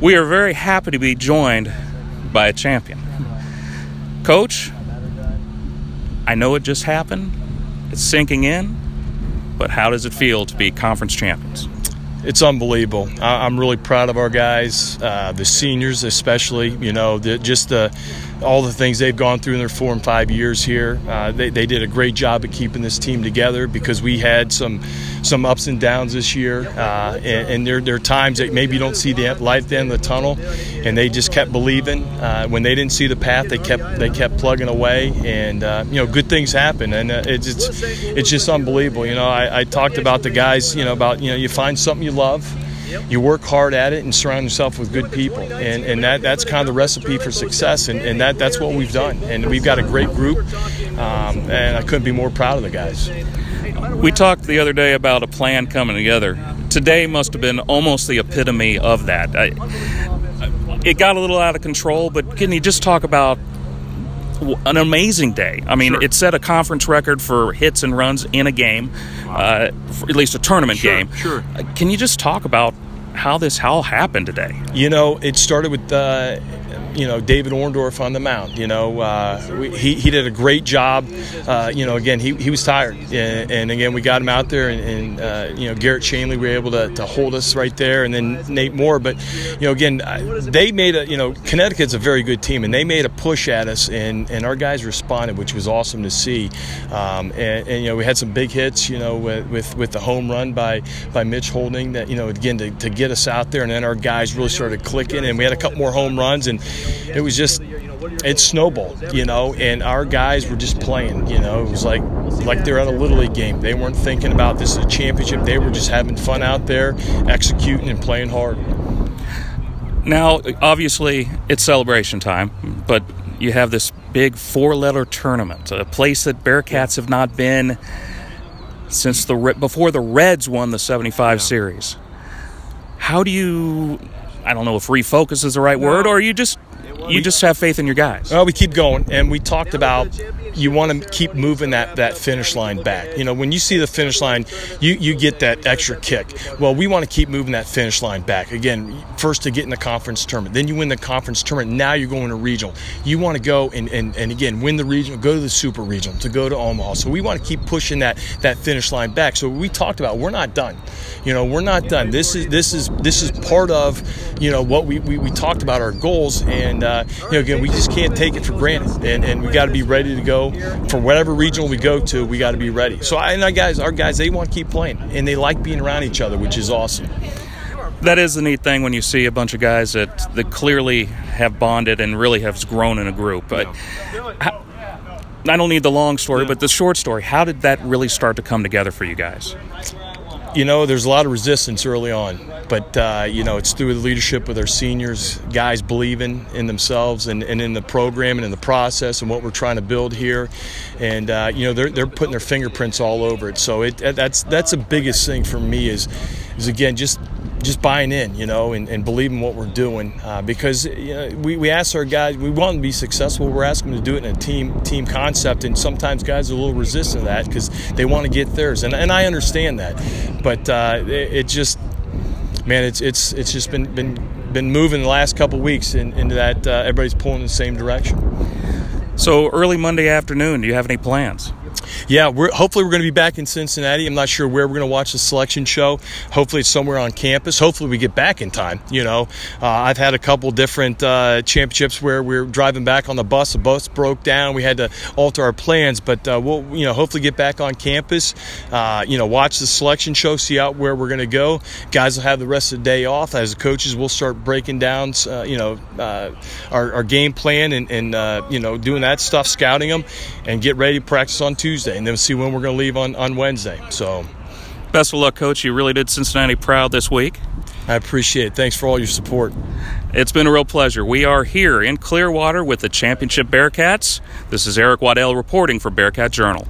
We are very happy to be joined by a champion. Coach, I know it just happened, it's sinking in, but how does it feel to be conference champions? it's unbelievable. I, am really proud of our guys, uh, the seniors especially. You know, the, just the all the things they've gone through in their four and five years here. Uh, they, they did a great job of keeping this team together because we had some some ups and downs this year, uh, and, and there, there are times that maybe you don't see the light at the end of the tunnel, and they just kept believing. Uh, when they didn't see the path, they kept they kept plugging away, and uh, you know good things happen, and uh, it's, it's it's just unbelievable. You know, I, I talked about the guys, you know, about you know you find something you love you work hard at it and surround yourself with good people and, and that, that's kind of the recipe for success and, and that, that's what we've done and we've got a great group um, and i couldn't be more proud of the guys we talked the other day about a plan coming together today must have been almost the epitome of that I, it got a little out of control but can you just talk about an amazing day. I mean, sure. it set a conference record for hits and runs in a game, uh, at least a tournament sure, game. Sure. Can you just talk about how this how happened today? You know, it started with uh, you know David Orndorff on the mound. You know, uh, we, he, he did a great job. Uh, you know, again he, he was tired, and, and again we got him out there, and, and uh, you know Garrett Shanley were able to, to hold us right there, and then Nate Moore. But you know, again they made a you know Connecticut's a very good team, and they made a push at us, and, and our guys responded, which was awesome to see. Um, and, and, you know we had some big hits, you know, with, with, with the home run by by Mitch Holding that you know again to, to get us out there, and then our guys really started clicking, and we had a couple more home runs, and it was just it snowballed, you know, and our guys were just playing, you know. It was like like they're at a little league game. They weren't thinking about this is a championship. They were just having fun out there, executing and playing hard. Now, obviously, it's celebration time, but you have this big four-letter tournament, a place that Bearcats have not been since the before the Reds won the 75 yeah. series. How do you I don't know if refocus is the right no. word, or you just you just have faith in your guys. Well, we keep going, and we talked about you want to keep moving that that finish line back. You know, when you see the finish line, you you get that extra kick. Well, we want to keep moving that finish line back. Again, first to get in the conference tournament, then you win the conference tournament. Now you're going to regional. You want to go and, and, and again win the regional, go to the super regional, to go to Omaha. So we want to keep pushing that that finish line back. So we talked about we're not done. You know, we're not done. This is this is this is part of you know what we, we, we talked about our goals and uh, you know again we just can't take it for granted and, and we got to be ready to go for whatever regional we go to we got to be ready so I and our guys our guys they want to keep playing and they like being around each other which is awesome that is the neat thing when you see a bunch of guys that, that clearly have bonded and really have grown in a group. But how, I don't need the long story, but the short story. How did that really start to come together for you guys? You know, there's a lot of resistance early on, but uh, you know, it's through the leadership with our seniors, guys believing in themselves and, and in the program and in the process and what we're trying to build here, and uh, you know, they're, they're putting their fingerprints all over it. So it that's that's the biggest thing for me is is again just just buying in, you know, and, and believing what we're doing. Uh, because you know, we, we ask our guys, we want them to be successful. We're asking them to do it in a team team concept, and sometimes guys are a little resistant to that because they want to get theirs, and, and I understand that. But uh, it, it, just, man, it's it's it's just been been been moving the last couple weeks in, into that uh, everybody's pulling in the same direction. So early Monday afternoon, do you have any plans? Yeah, we're hopefully we're going to be back in Cincinnati. I'm not sure where we're going to watch the selection show. Hopefully it's somewhere on campus. Hopefully we get back in time. You know, uh, I've had a couple different uh, championships where we are driving back on the bus. The bus broke down. We had to alter our plans, but uh, we'll you know hopefully get back on campus. Uh, you know, watch the selection show, see out where we're going to go. Guys will have the rest of the day off. As coaches, we'll start breaking down uh, you know uh, our, our, game plan and, and you know doing that stuff, scouting them, and get ready to practice on Tuesday. Tuesday, and then see when we're going to leave on, on Wednesday. So, best of luck, Coach. You really did Cincinnati proud this week. I appreciate it. Thanks for all your support. It's been a real pleasure. We are here in Clearwater with the Championship Bearcats. This is Eric Waddell reporting for Bearcat Journal.